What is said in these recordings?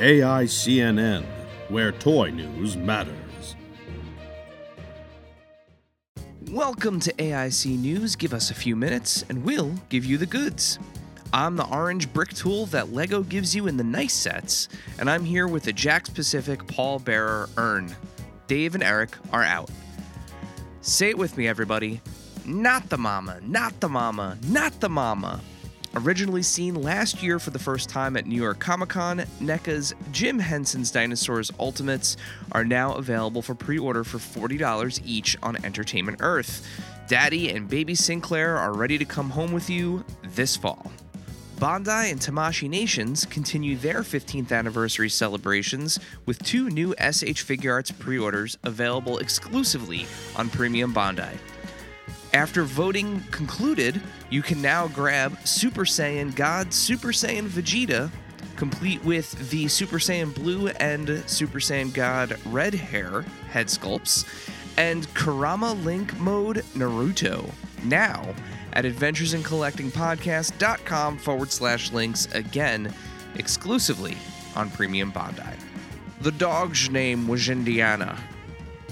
AICNN, where toy news matters. Welcome to AIC News. Give us a few minutes and we'll give you the goods. I'm the orange brick tool that LEGO gives you in the nice sets, and I'm here with the Jakks Pacific Paul Bearer urn. Dave and Eric are out. Say it with me, everybody. Not the mama, not the mama, not the mama. Originally seen last year for the first time at New York Comic Con, NECA's Jim Henson's Dinosaurs Ultimates are now available for pre order for $40 each on Entertainment Earth. Daddy and Baby Sinclair are ready to come home with you this fall. Bandai and Tamashii Nations continue their 15th anniversary celebrations with two new SH Figuarts pre orders available exclusively on Premium Bandai. After voting concluded, you can now grab Super Saiyan God Super Saiyan Vegeta, complete with the Super Saiyan Blue and Super Saiyan God Red Hair head sculpts, and Kurama Link Mode Naruto. Now at adventuresincollectingpodcast.com forward slash links again, exclusively on Premium Bandai. The dog's name was Indiana.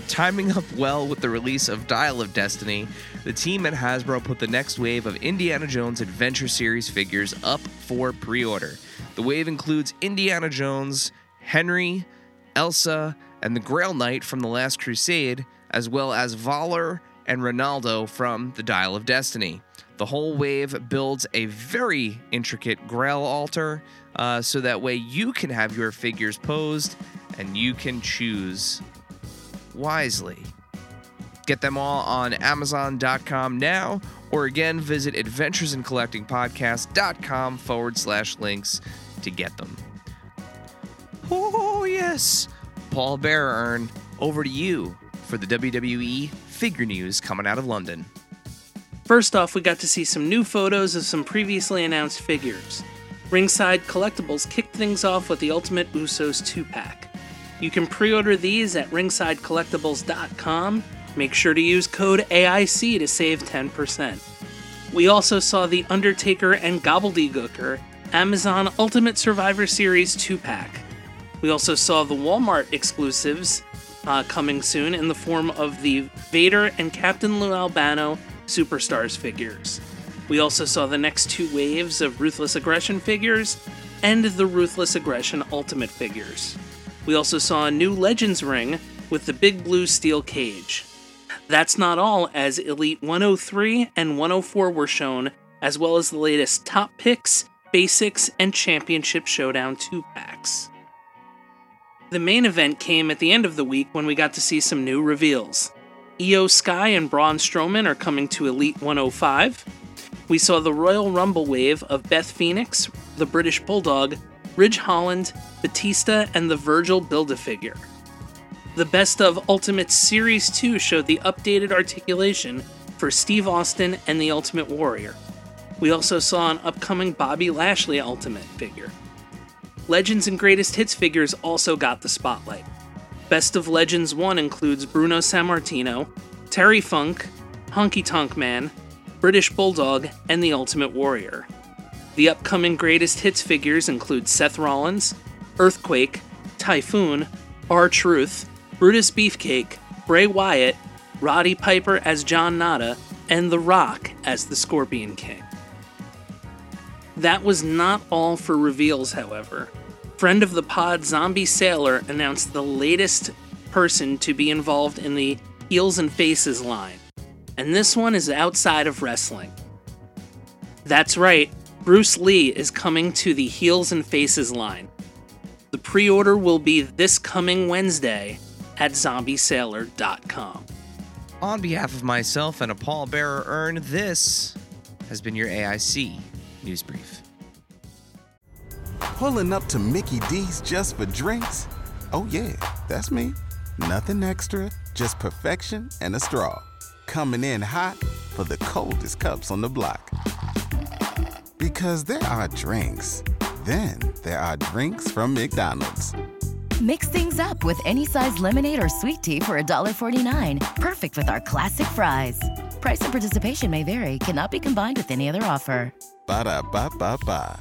Timing up well with the release of Dial of Destiny, the team at Hasbro put the next wave of Indiana Jones Adventure Series figures up for pre order. The wave includes Indiana Jones, Henry, Elsa, and the Grail Knight from The Last Crusade, as well as Voller and Renaldo from The Dial of Destiny. The whole wave builds a very intricate Grail altar uh, so that way you can have your figures posed and you can choose wisely. Get them all on Amazon.com now, or again, visit AdventuresInCollectingPodcast.com forward slash links to get them. Oh, yes. Paul Bearer Urn, over to you for the WWE figure news coming out of London. First off, we got to see some new photos of some previously announced figures. Ringside Collectibles kicked things off with the Ultimate Usos 2 pack. You can pre order these at ringsidecollectibles.com. Make sure to use code AIC to save 10%. We also saw the Undertaker and Gobbledygooker Amazon Ultimate Survivor Series 2 pack. We also saw the Walmart exclusives uh, coming soon in the form of the Vader and Captain Lou Albano Superstars figures. We also saw the next two waves of Ruthless Aggression figures and the Ruthless Aggression Ultimate figures. We also saw a new Legends ring with the big blue steel cage. That's not all, as Elite 103 and 104 were shown, as well as the latest Top Picks, Basics, and Championship Showdown 2 packs. The main event came at the end of the week when we got to see some new reveals. IYO SKY and Braun Strowman are coming to Elite 105. We saw the Royal Rumble wave of Beth Phoenix, the British Bulldog, Ridge Holland, Batista, and the Virgil Build a Figure. The Best of Ultimate Series 2 showed the updated articulation for Steve Austin and the Ultimate Warrior. We also saw an upcoming Bobby Lashley Ultimate figure. Legends and Greatest Hits figures also got the spotlight. Best of Legends 1 includes Bruno Sammartino, Terry Funk, Honky Tonk Man, British Bulldog, and the Ultimate Warrior. The upcoming Greatest Hits figures include Seth Rollins, Earthquake, Typhoon, R Truth, Brutus Beefcake, Bray Wyatt, Roddy Piper as John Nada, and The Rock as the Scorpion King. That was not all for reveals, however. Friend of the pod Zombie Sailor announced the latest person to be involved in the Heels and Faces line, and this one is outside of wrestling. That's right, Bruce Lee is coming to the Heels and Faces line. The pre order will be this coming Wednesday at zombiesailor.com. On behalf of myself and a Paul Bearer urn, this has been your AIC News Brief. Pulling up to Mickey D's just for drinks? Oh, yeah, that's me. Nothing extra, just perfection and a straw. Coming in hot for the coldest cups on the block. Because there are drinks, then there are drinks from McDonald's. Mix things up with any size lemonade or sweet tea for $1.49. Perfect with our classic fries. Price and participation may vary, cannot be combined with any other offer. Ba da ba ba ba.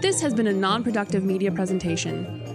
This has been a non productive media presentation.